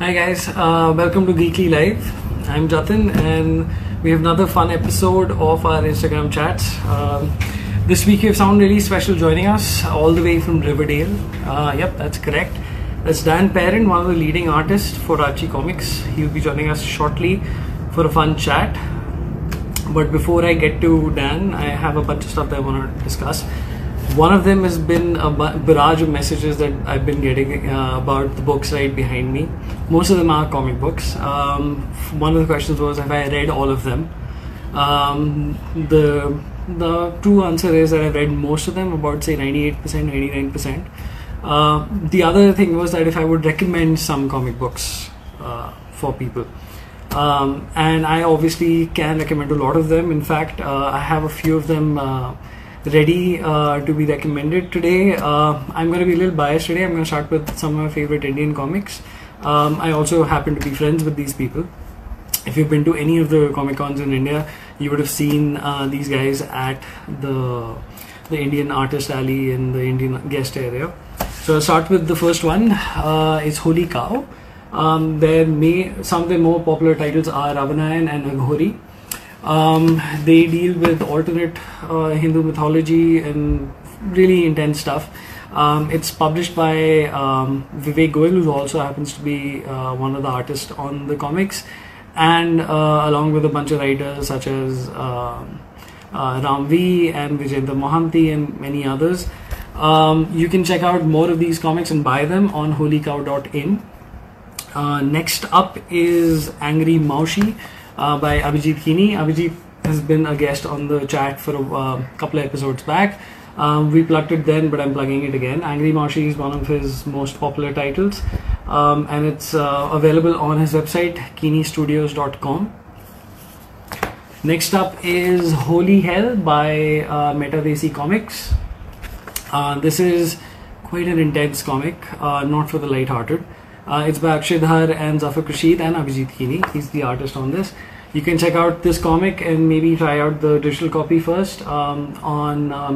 Hi guys, uh, welcome to Geekly Live. I'm Jatin, and we have another fun episode of our Instagram chats. Um, this week we have someone really special joining us, all the way from Riverdale. Uh, yep, that's correct. That's Dan Parent, one of the leading artists for Archie Comics. He'll be joining us shortly for a fun chat. But before I get to Dan, I have a bunch of stuff that I want to discuss. One of them has been a barrage of messages that I've been getting uh, about the books right behind me. Most of them are comic books. Um, one of the questions was, have I read all of them? Um, the the true answer is that I've read most of them, about say 98%, 99%. Uh, the other thing was that if I would recommend some comic books uh, for people, um, and I obviously can recommend a lot of them. In fact, uh, I have a few of them uh, ready uh, to be recommended today. Uh, I'm going to be a little biased today. I'm going to start with some of my favorite Indian comics. Um, I also happen to be friends with these people. If you've been to any of the Comic Cons in India, you would have seen uh, these guys at the the Indian Artist Alley in the Indian guest area. So I'll start with the first one. Uh, it's Holy Cow. Um, may some of their more popular titles are Ravanayan and Aghori. Um, they deal with alternate uh, Hindu mythology and really intense stuff. Um, it's published by um, Vivek Goyal, who also happens to be uh, one of the artists on the comics, and uh, along with a bunch of writers such as um uh, Ram and Vijayendra Mohanty and many others. Um, you can check out more of these comics and buy them on holycow.in. Uh, next up is Angry Maushi uh, by Abhijit Kini. Abhijit has been a guest on the chat for a uh, couple of episodes back. Um, we plugged it then, but I'm plugging it again. Angry Maushi is one of his most popular titles, um, and it's uh, available on his website, kinistudios.com. Next up is Holy Hell by uh, Comics. Uh, this is quite an intense comic, uh, not for the light-hearted. Uh, it's by Akshay Dhar and Zafar Rashid and Abhijit Kini. He's the artist on this. You can check out this comic and maybe try out the digital copy first um, on uh.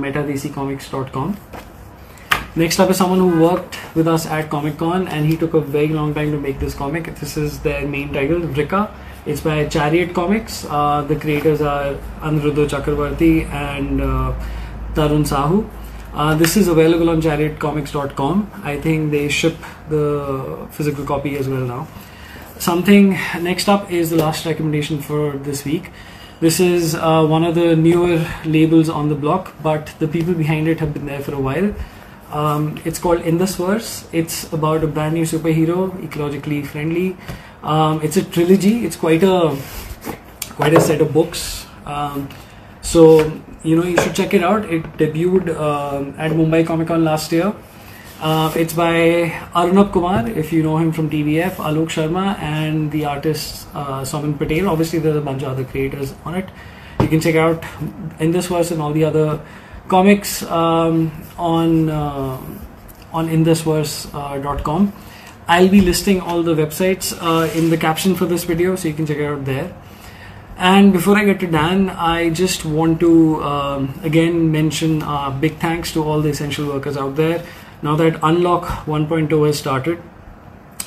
Next up is someone who worked with us at Comic Con and he took a very long time to make this comic. This is their main title, Vrika. It's by Chariot Comics. Uh, the creators are Aniruddha Chakravarti and uh, Tarun Sahu. Uh, this is available on chariotcomics.com. I think they ship the physical copy as well now. Something next up is the last recommendation for this week. This is uh, one of the newer labels on the block, but the people behind it have been there for a while. Um, it's called In This Verse. It's about a brand new superhero, ecologically friendly. Um, it's a trilogy. It's quite a quite a set of books. Um, so you know you should check it out. It debuted um, at Mumbai Comic Con last year. Uh, it's by Arunabh Kumar, if you know him from TVF, Alok Sharma, and the artist uh, Somin Patel. Obviously, there's a bunch of other creators on it. You can check out in this verse and all the other comics um, on uh, on inthisverse.com. I'll be listing all the websites uh, in the caption for this video, so you can check it out there. And before I get to Dan, I just want to um, again mention uh, big thanks to all the essential workers out there. Now that Unlock 1.0 has started,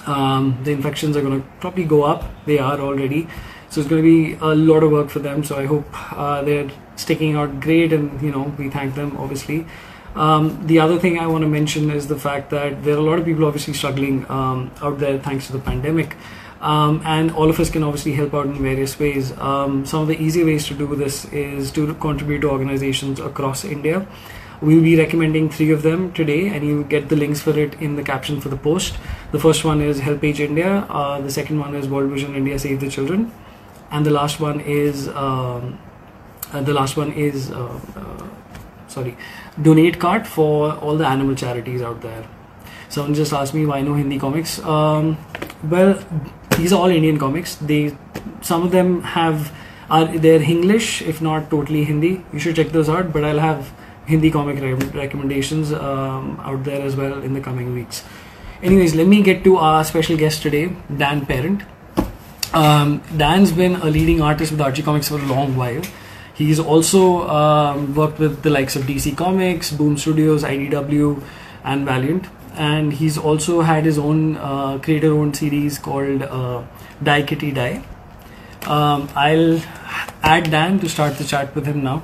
um, the infections are going to probably go up. They are already. So it's going to be a lot of work for them. So I hope uh, they're sticking out great, and you know we thank them obviously. Um, the other thing I want to mention is the fact that there are a lot of people obviously struggling um, out there thanks to the pandemic. Um, and all of us can obviously help out in various ways. Um, some of the easy ways to do this is to contribute to organizations across India. We'll be recommending three of them today, and you get the links for it in the caption for the post. The first one is HelpAge India, uh, the second one is World Vision India Save the Children, and the last one is um, uh, the last one is uh, uh, sorry, DonateKart for all the animal charities out there. Someone just asked me why no Hindi comics. Um, well, these are all Indian comics. They some of them have are they're English, if not totally Hindi. You should check those out. But I'll have Hindi comic re- recommendations um, out there as well in the coming weeks. Anyways, let me get to our special guest today, Dan Parent. Um, Dan's been a leading artist with Archie Comics for a long while. He's also um, worked with the likes of DC Comics, Boom Studios, IDW, and Valiant. And he's also had his own uh, creator-owned series called uh, Die Kitty Die. Um, I'll add Dan to start the chat with him now.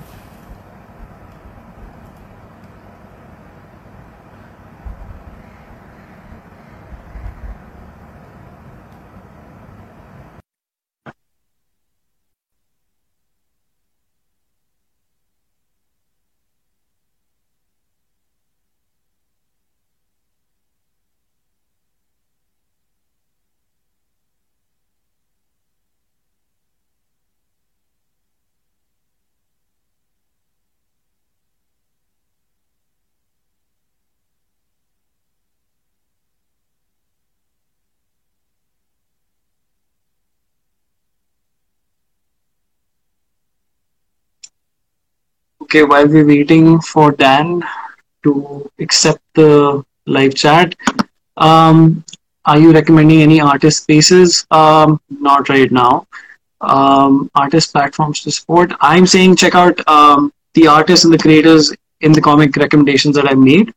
Okay, while we're waiting for Dan to accept the live chat, um, are you recommending any artist spaces? Um, not right now. Um, artist platforms to support. I'm saying check out um, the artists and the creators in the comic recommendations that I made.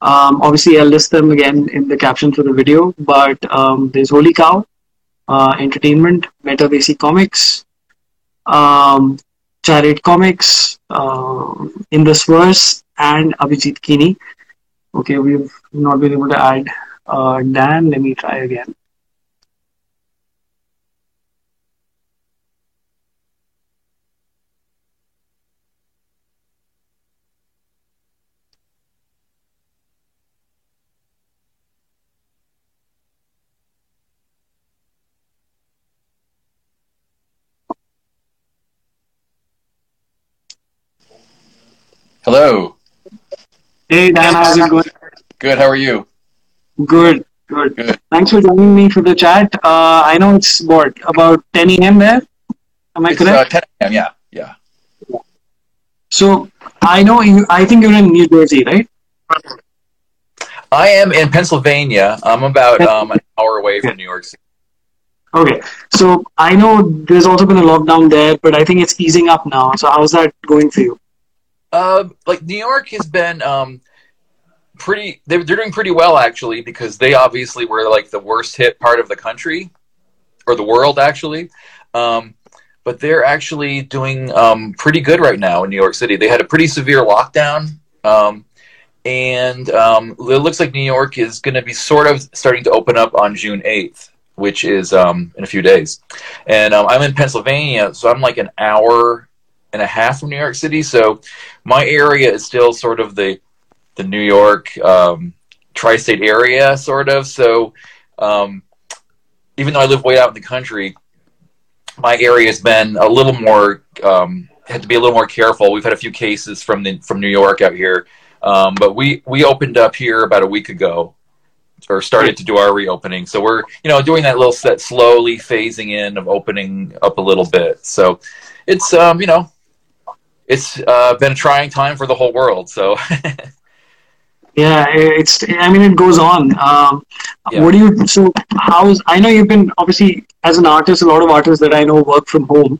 Um, obviously, I'll list them again in the caption for the video. But um, there's Holy Cow uh, Entertainment, Meta Comics, um, Chariot Comics, uh, in this verse, and Abhijit Kini. Okay, we've not been able to add uh, Dan. Let me try again. Hello. Hey Dan, how's it going? Good. How are you? Good, good. Good. Thanks for joining me for the chat. Uh, I know it's what about 10 a.m. there. Am I It's uh, correct? 10 a.m. Yeah. Yeah. so I know you. I think you're in New Jersey, right? I am in Pennsylvania. I'm about um, an hour away from New York City. Okay. So I know there's also been a lockdown there, but I think it's easing up now. So how's that going for you? Uh, like New York has been um, pretty. They're, they're doing pretty well actually because they obviously were like the worst hit part of the country or the world actually. Um, but they're actually doing um, pretty good right now in New York City. They had a pretty severe lockdown. Um, and um, it looks like New York is going to be sort of starting to open up on June 8th, which is um, in a few days. And um, I'm in Pennsylvania, so I'm like an hour and a half from New York City. So my area is still sort of the the New York um, tri-state area, sort of. So um, even though I live way out in the country, my area has been a little more um, had to be a little more careful. We've had a few cases from the from New York out here, um, but we we opened up here about a week ago, or started to do our reopening. So we're you know doing that little set slowly phasing in of opening up a little bit. So it's um you know it's uh, been a trying time for the whole world. So Yeah, it's. I mean, it goes on. Um, Yeah. What do you? So, how's? I know you've been obviously as an artist. A lot of artists that I know work from home.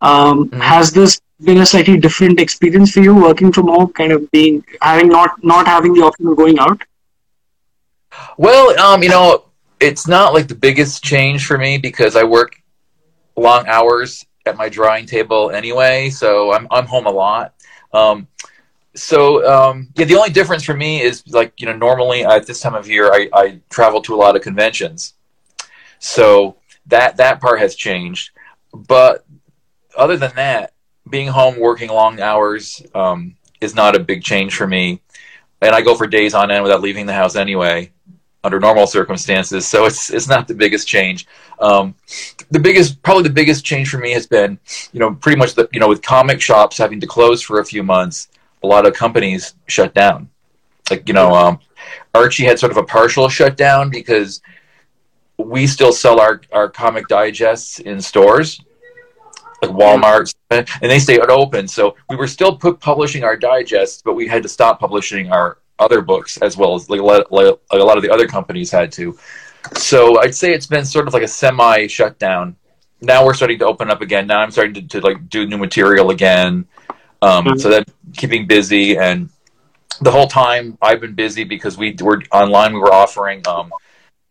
Um, Mhm. Has this been a slightly different experience for you working from home? Kind of being having not not having the option of going out. Well, um, you know, it's not like the biggest change for me because I work long hours at my drawing table anyway, so I'm I'm home a lot. Um, so um, yeah, the only difference for me is like you know normally at this time of year I, I travel to a lot of conventions, so that that part has changed. But other than that, being home working long hours um, is not a big change for me, and I go for days on end without leaving the house anyway under normal circumstances. So it's it's not the biggest change. Um, the biggest, probably the biggest change for me has been, you know, pretty much the you know with comic shops having to close for a few months, a lot of companies shut down. Like you know, um, Archie had sort of a partial shutdown because we still sell our our comic digests in stores. Like Walmart, and they stayed open. So we were still pu- publishing our digests, but we had to stop publishing our other books as well as like a lot, like a lot of the other companies had to. So I'd say it's been sort of like a semi shutdown. Now we're starting to open up again. Now I'm starting to, to like do new material again. Um, Mhm. So that keeping busy and the whole time I've been busy because we were online. We were offering, um,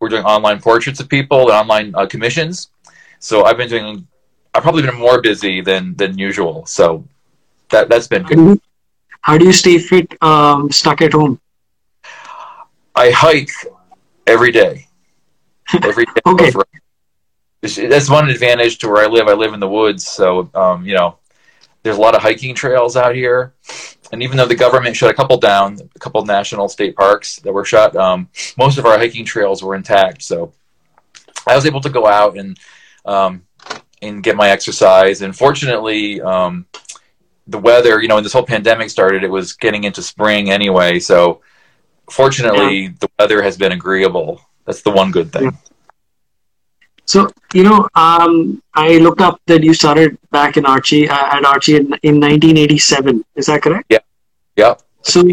we're doing online portraits of people, and online uh, commissions. So I've been doing. I've probably been more busy than than usual. So that that's been good. How do you stay fit um, stuck at home? I hike every day. Every day. okay. That's one advantage to where I live. I live in the woods, so um, you know, there's a lot of hiking trails out here. And even though the government shut a couple down, a couple national state parks that were shut, um, most of our hiking trails were intact. So I was able to go out and um, and get my exercise. And fortunately, um, the weather, you know, when this whole pandemic started, it was getting into spring anyway. So fortunately, yeah. the weather has been agreeable. That's the one good thing. Yeah. So you know, um, I looked up that you started back in Archie uh, at Archie in, in 1987. Is that correct? Yeah. Yeah. So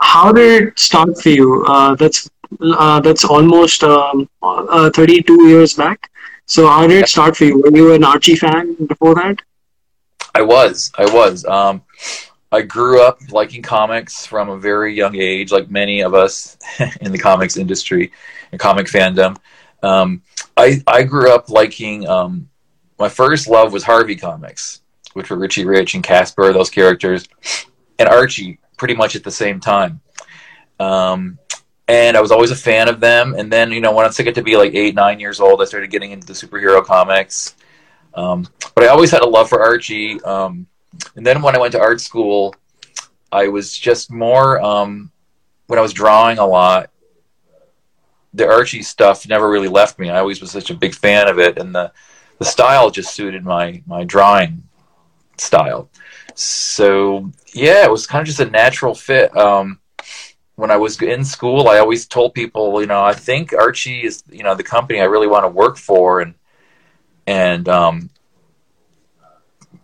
how did it start for you? Uh, that's uh, that's almost um, uh, 32 years back. So how did it start for you? Were you an Archie fan before that? I was. I was. Um, I grew up liking comics from a very young age, like many of us in the comics industry and comic fandom. Um, I I grew up liking. Um, my first love was Harvey comics, which were Richie Rich and Casper, those characters, and Archie, pretty much at the same time. Um, and I was always a fan of them. And then, you know, once I get to be like eight, nine years old, I started getting into the superhero comics. Um, but I always had a love for Archie. Um, and then when I went to art school, I was just more um, when I was drawing a lot. The Archie stuff never really left me. I always was such a big fan of it, and the the style just suited my my drawing style. So yeah, it was kind of just a natural fit. Um, when I was in school, I always told people, you know, I think Archie is, you know, the company I really want to work for, and and um,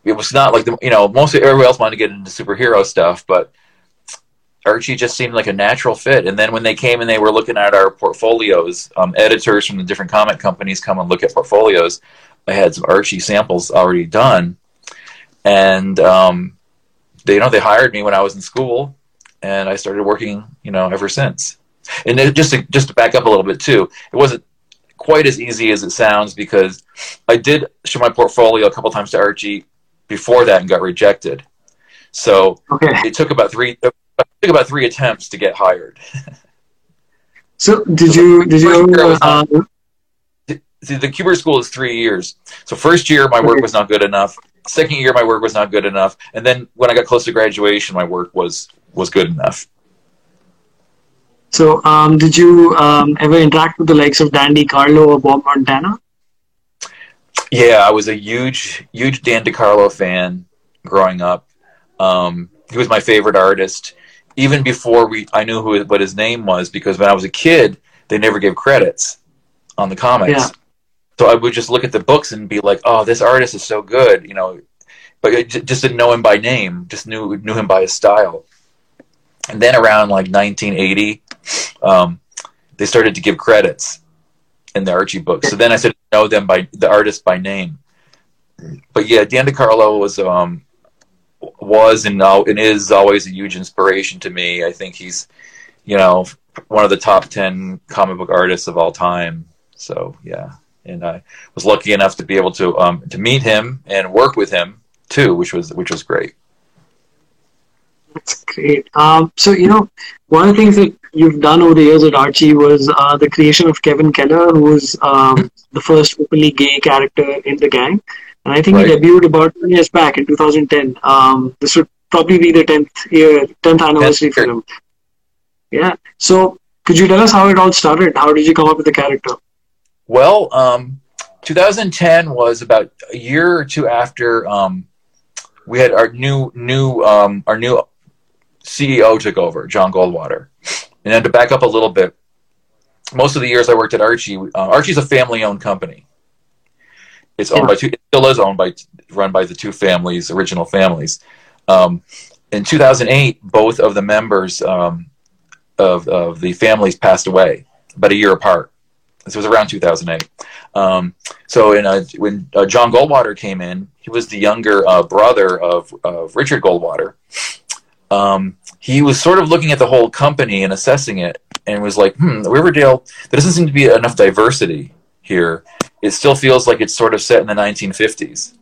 it was not like the you know most everybody else wanted to get into superhero stuff, but Archie just seemed like a natural fit. And then when they came and they were looking at our portfolios, um, editors from the different comic companies come and look at portfolios. I had some Archie samples already done, and um, they you know they hired me when I was in school, and I started working you know ever since. And just to, just to back up a little bit too, it wasn't quite as easy as it sounds because I did show my portfolio a couple times to Archie before that and got rejected. So okay. it took about three it took about three attempts to get hired. so did so you did you uh, the, the Kubert school is three years. So first year my work was not good enough. Second year my work was not good enough, and then when I got close to graduation, my work was was good enough. So, um, did you um, ever interact with the likes of Dan DeCarlo or Bob Montana? Yeah, I was a huge, huge Dan DeCarlo fan growing up. Um, he was my favorite artist, even before we I knew who what his name was because when I was a kid, they never gave credits on the comics. Yeah. So I would just look at the books and be like, "Oh, this artist is so good," you know, but I just didn't know him by name. Just knew knew him by his style. And then around like 1980, um, they started to give credits in the Archie books. So then I to know them by the artist by name. But yeah, Dan DeCarlo was um, was and now and is always a huge inspiration to me. I think he's you know one of the top ten comic book artists of all time. So yeah, and I was lucky enough to be able to um, to meet him and work with him too, which was which was great. That's great. Um, so, you know, one of the things that you've done over the years at Archie was uh, the creation of Kevin Keller, who was um, the first openly gay character in the gang. And I think right. he debuted about 10 years back in 2010. Um, this would probably be the 10th year, 10th anniversary for him. Yeah. So, could you tell us how it all started? How did you come up with the character? Well, um, 2010 was about a year or two after um, we had our new new um, our new CEO took over, Jon Goldwater. And then to back up a little bit, most of the years I worked at Archie, uh, Archie's a family-owned company. It's owned by two. It still is owned by, run by the two families, original families. Um, in 2008, both of the members um, of, of the families passed away, about a year apart. This was around 2008. Um, so in a, when uh, Jon Goldwater came in, he was the younger uh, brother of, of Richard Goldwater, um, he was sort of looking at the whole company and assessing it, and was like, "Hmm, Riverdale. There doesn't seem to be enough diversity here. It still feels like it's sort of set in the 1950s."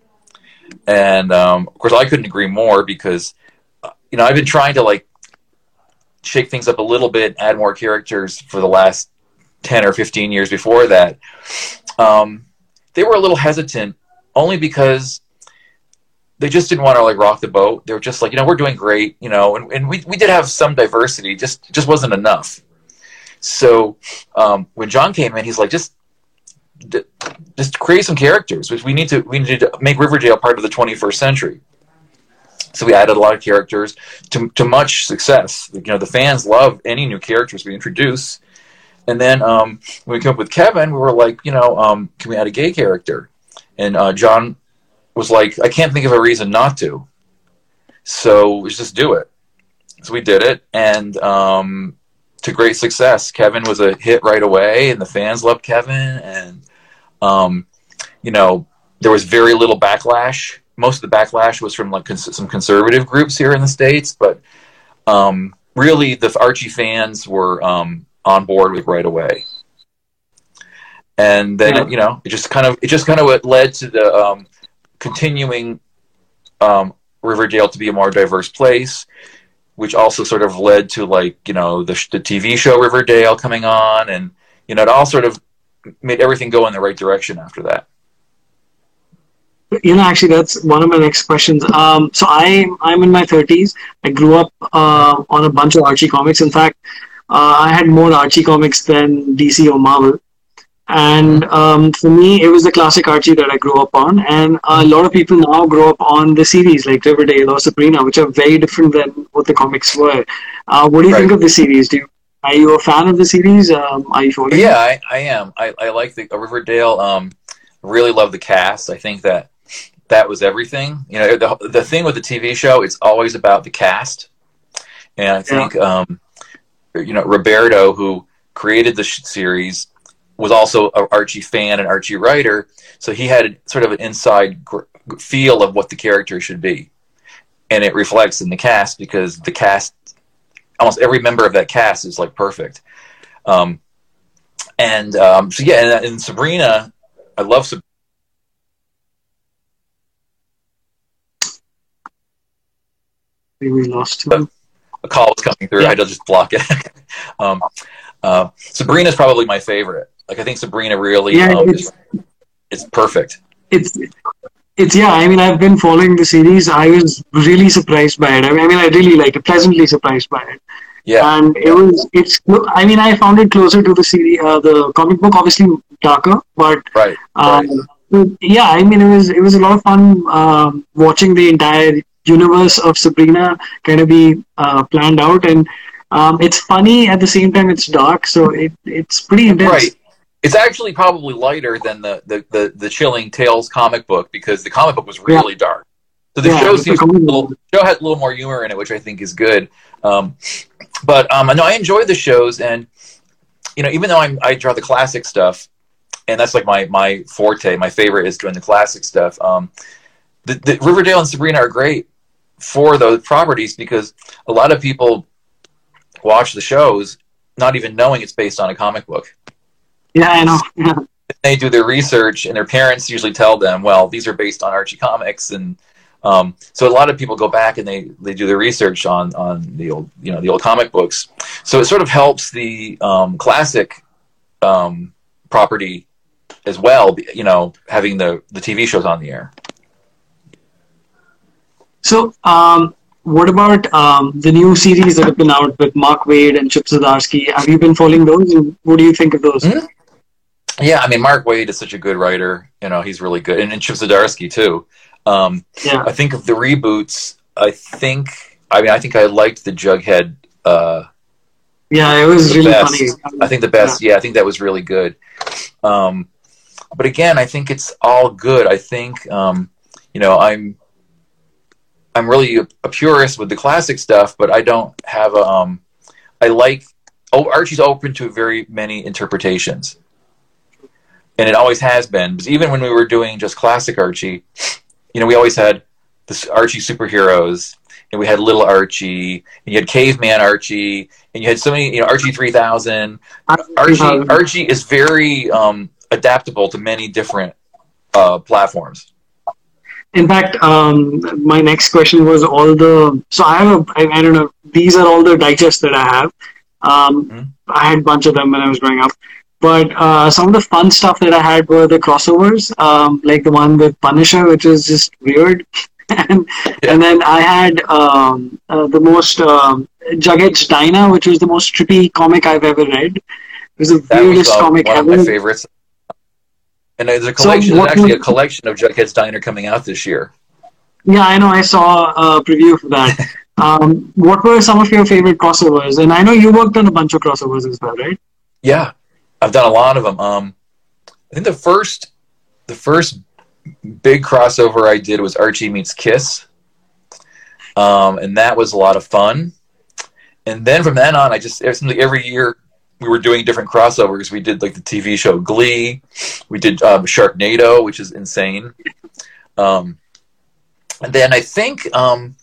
And um, of course, I couldn't agree more because uh, you know I've been trying to like shake things up a little bit, add more characters for the last 10 or 15 years before that. Um, they were a little hesitant only because they just didn't want to like rock the boat. They were just like, you know, we're doing great, you know, and, and we, we did have some diversity, just just wasn't enough. So um, when Jon came in, he's like, just just create some characters, which we need to we need to make Riverdale part of the 21st century. So we added a lot of characters to, to much success. You know, the fans love any new characters we introduce. And then um, when we came up with Kevin, we were like, you know, um, can we add a gay character? And uh, Jon was like, I can't think of a reason not to. So let's just do it. So we did it, and um, to great success. Kevin was a hit right away, and the fans loved Kevin. And um, you know, there was very little backlash. Most of the backlash was from like cons- some conservative groups here in the states, but um, really, the Archie fans were um, on board with right away. And then Yeah. you know, it just kind of it just kind of led to the um, continuing um, Riverdale to be a more diverse place, which also sort of led to like you know the, the TV show Riverdale coming on, and you know it all sort of made everything go in the right direction after that. You know, actually, that's one of my next questions. Um, so I I'm in my 30s. I grew up uh, on a bunch of Archie comics. In fact, uh, I had more Archie comics than DC or Marvel. And um, for me, it was the classic Archie that I grew up on. And a lot of people now grow up on the series like Riverdale or Sabrina, which are very different than what the comics were. Uh, what do you think of the series? Do you, are you a fan of the series? Um, are you following? Yeah, I, I am. I, I like the uh, Riverdale. Um, really love the cast. I think that that was everything. You know, the the thing with the TV show, it's always about the cast, and I think um, you know Roberto, who created the sh- series, was also an Archie fan and Archie writer, so he had sort of an inside gr- feel of what the character should be, and it reflects in the cast because the cast, almost every member of that cast is like perfect. Um, and um, so yeah, and, and Sabrina, I love Sabrina. We lost him. A call was coming through. Yeah. I had to just block it. um, uh, Sabrina's probably my favorite. Like I think Sabrina really, Yeah, um, it's- it's perfect. it's it's yeah i mean i've been following the series i was really surprised by it i mean i, mean, I really like it pleasantly surprised by it Yeah, and it was it's i mean i found it closer to the series uh, the comic book obviously darker but right. um, right. yeah i mean it was it was a lot of fun um, watching the entire universe of sabrina kind of be uh, planned out and um, it's funny at the same time it's dark so it it's pretty intense Right. It's actually probably lighter than the, the, the, the chilling Tales comic book because the comic book was really dark. So the Yeah, show seems a little, show has a little more humor in it, which I think is good. Um, but um, no, I enjoy the shows, and you know, even though I'm, I draw the classic stuff, and that's like my my forte. My favorite is doing the classic stuff. Um, the, the Riverdale and Sabrina are great for those properties because a lot of people watch the shows not even knowing it's based on a comic book yeah i know they do their research and their parents usually tell them well these are based on archie comics and um, so a lot of people go back and they, they do their research on, on the old you know the old comic books so it sort of helps the um, classic um, property as well you know having the, the tv shows on the air So, um, what about um, the new series that have been out with Mark Waid and Chip Zdarsky? Have you been following those? What do you think of those? Hmm? Yeah i mean mark waid is such a good writer you know he's really good and, and chip zdarsky too um, Yeah, I think of the reboots. I think I mean I think I liked the Jughead. Uh, yeah, it was really best. funny. I think the best. Yeah. I think that was really good. Um, but again, I think it's all good. I think um, you know I'm I'm really a, a purist with the classic stuff, but I don't have a. Um, I like. Oh, Archie's open to very many interpretations, and it always has been. Because even when we were doing just classic Archie, you know, we always had the Archie superheroes, and we had Little Archie, and you had Caveman Archie, and you had so many, you know, Archie three thousand. Archie Archie is very um, adaptable to many different uh, platforms. In fact, um, my next question was all the. So I have a. I, I don't know. These are all the digests that I have. Um, mm-hmm. I had a bunch of them when I was growing up. But uh, some of the fun stuff that I had were the crossovers, um, like the one with Punisher, which was just weird. and, yeah. and then I had um, uh, the most um, Jughead's Diner, which was the most trippy comic I've ever read. It was the that weirdest was, uh, comic one ever. Of my favorites. And there's a collection. So there's actually a collection of Jughead's Diner coming out this year. Yeah, I know. I saw a preview for that. um, what were some of your favorite crossovers? And I know you worked on a bunch of crossovers as well, right? Yeah, I've done a lot of them. Um, I think the first, the first big crossover I did was Archie meets Kiss, um, and that was a lot of fun. And then from then on, I just every year we were doing different crossovers. We did like the TV show Glee, we did um, Sharknado, which is insane. Um, and then I think um,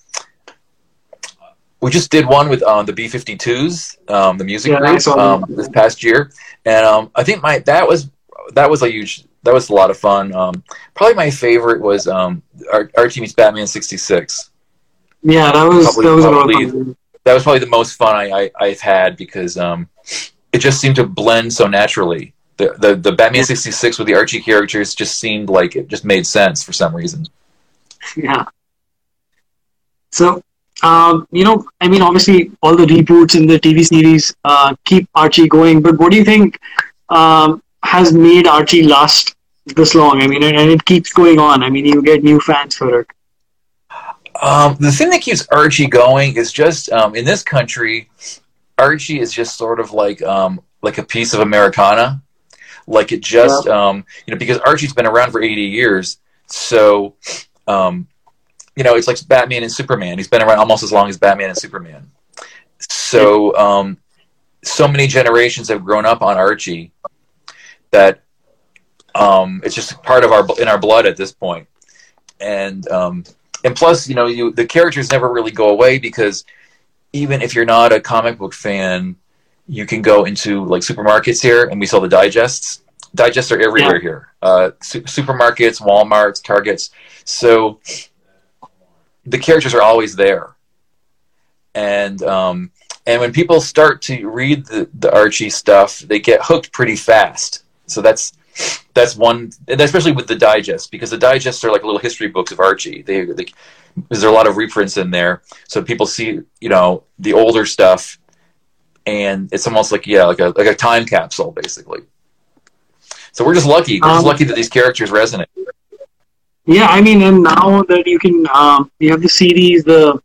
we just did one with uh, the B52s, um, the music yeah, group, um, this past year, and um, I think my that was that was a huge that was a lot of fun. Um, probably my favorite was um, Ar- Archie meets Batman '66. Yeah, that was probably, that was probably, that was probably the most fun I, I have had because um, it just seemed to blend so naturally. The the, the Batman '66 with the Archie characters just seemed like it just made sense for some reason. Yeah. So um, you know, I mean, obviously, all the reboots in the TV series uh, keep Archie going. But what do you think um, has made Archie last this long? I mean, and, and, it keeps going on. I mean, you get new fans for it. Um, the thing that keeps Archie going is just um, in this country, Archie is just sort of like um, like a piece of Americana. Like it just yeah. Um, you know because Archie's been around for eighty years, so you know, it's like Batman and Superman. He's been around almost as long as Batman and Superman. So, um, so many generations have grown up on Archie that um, it's just part of our in our blood at this point. And um, and plus, you know, you the characters never really go away because even if you're not a comic book fan, you can go into like supermarkets here, and we sell the digests. Digests are everywhere yeah. here. Uh, su- supermarkets, WalMarts, Targets. So the characters are always there, and um, and when people start to read the, the Archie stuff, they get hooked pretty fast. So that's that's one, especially with the digest, because the digests are like little history books of Archie. They, they there's a lot of reprints in there, so people see you know the older stuff, and it's almost like yeah, like a like a time capsule basically. So we're just lucky. We're just um, lucky that these characters resonate. Yeah, I mean, and now that you can, um, you have the series, the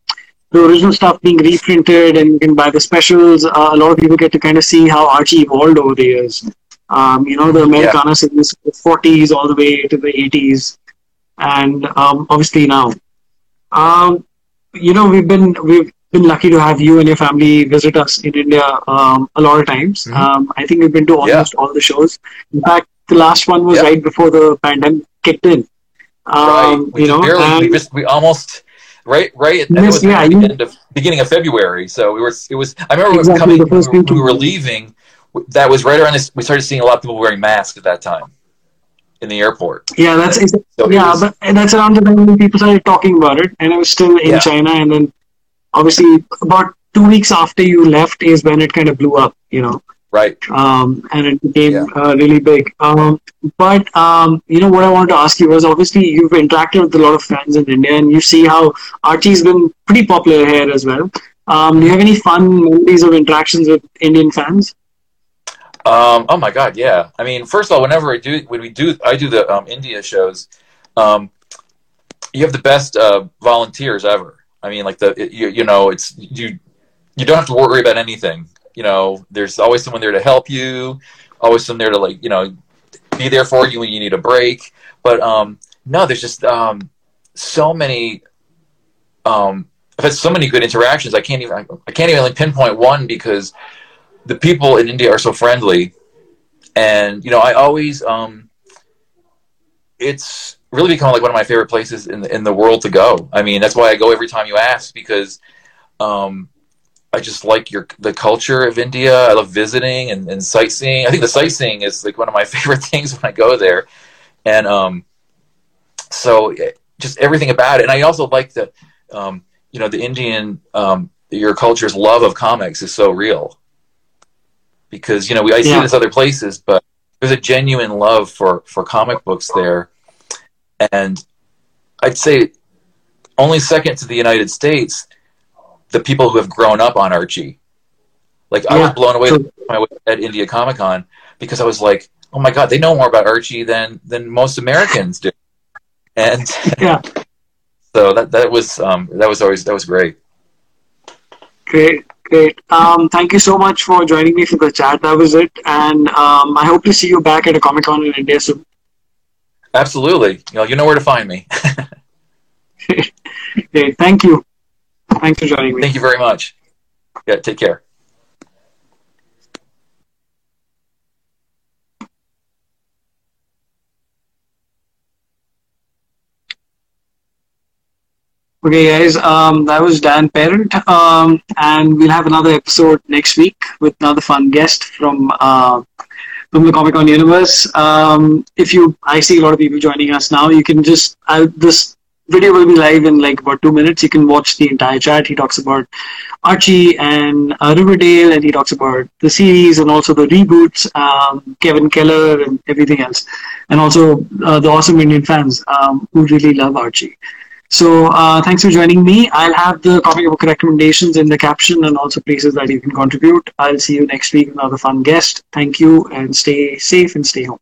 the original stuff being reprinted, and you can buy the specials. Uh, a lot of people get to kind of see how Archie evolved over the years. Um, you know, the Americana yeah. series, the 40s all the way to the 80s, and um, obviously now. Um, you know, we've been we've been lucky to have you and your family visit us in India um, a lot of times. Mm-hmm. Um, I think we've been to almost yeah. all the shows. In fact, the last one was yeah. right before the pandemic kicked in. Um, right. We you know, barely, we just we almost right right at, was yeah, the end of, beginning of February. So we were it was I remember exactly coming we, we were leaving. That was right around this. We started seeing a lot of people wearing masks at that time in the airport. Yeah, that's so yeah, was, but that's around the time when people started talking about it, and I was still in yeah. China, and then obviously about two weeks after you left is when it kind of blew up. You know. Right. Um, and it became yeah. uh, really big. Um, but, um, you know, what I wanted to ask you was obviously you've interacted with a lot of fans in India and you see how Archie's been pretty popular here as well. Um, do you have any fun memories of interactions with Indian fans? Um, oh my God, yeah. I mean, first of all, whenever I do, when we do, I do the um, India shows, you have the best uh, volunteers ever. I mean, like the, you, you know, it's, you, you don't have to worry about anything you know, there's always someone there to help you, always someone there to like, you know, be there for you when you need a break. But um, no, there's just um, so many. Um, I've had so many good interactions. I can't even I can't even like pinpoint one because the people in India are so friendly, and you know I always um, it's really become like one of my favorite places in the, in the world to go. I mean, that's why I go every time you ask because um, I just like your the culture of India. I love visiting and, and sightseeing. I think the sightseeing is like one of my favorite things when I go there, and um, so eh, just everything about it. And I also like the um, you know the Indian um, your culture's love of comics is so real because you know we, I see Yeah. this other places, but there's a genuine love for for comic books there, and I'd say only second to the United States, the people who have grown up on Archie. Like I was blown away true. when I was at India Comic Con because I was like, oh my god, they know more about Archie than than most Americans do, and Yeah. so that that was um, that was always that was great. Great, great. Um, thank you so much for joining me for the chat. That was it, and um, I hope to see you back at a Comic Con in India soon. Absolutely, you know you know where to find me. Great, thank you. Thanks for joining me. Thank you very much. Yeah, take care. Okay, guys, um, that was Dan Parent, um, and we'll have another episode next week with another fun guest from uh, from the Comic Con universe. Um, if you, I see a lot of people joining us now. You can just I'll, this video will be live in like about two minutes. You can watch the entire chat. He talks about Archie and uh, Riverdale, and he talks about the series and also the reboots, um, Kevin Keller, and everything else, and also uh, the awesome Indian fans um, who really love Archie. So uh, thanks for joining me. I'll have the comic book recommendations in the caption and also places that you can contribute. I'll see you next week with another fun guest. Thank you and stay safe and stay home.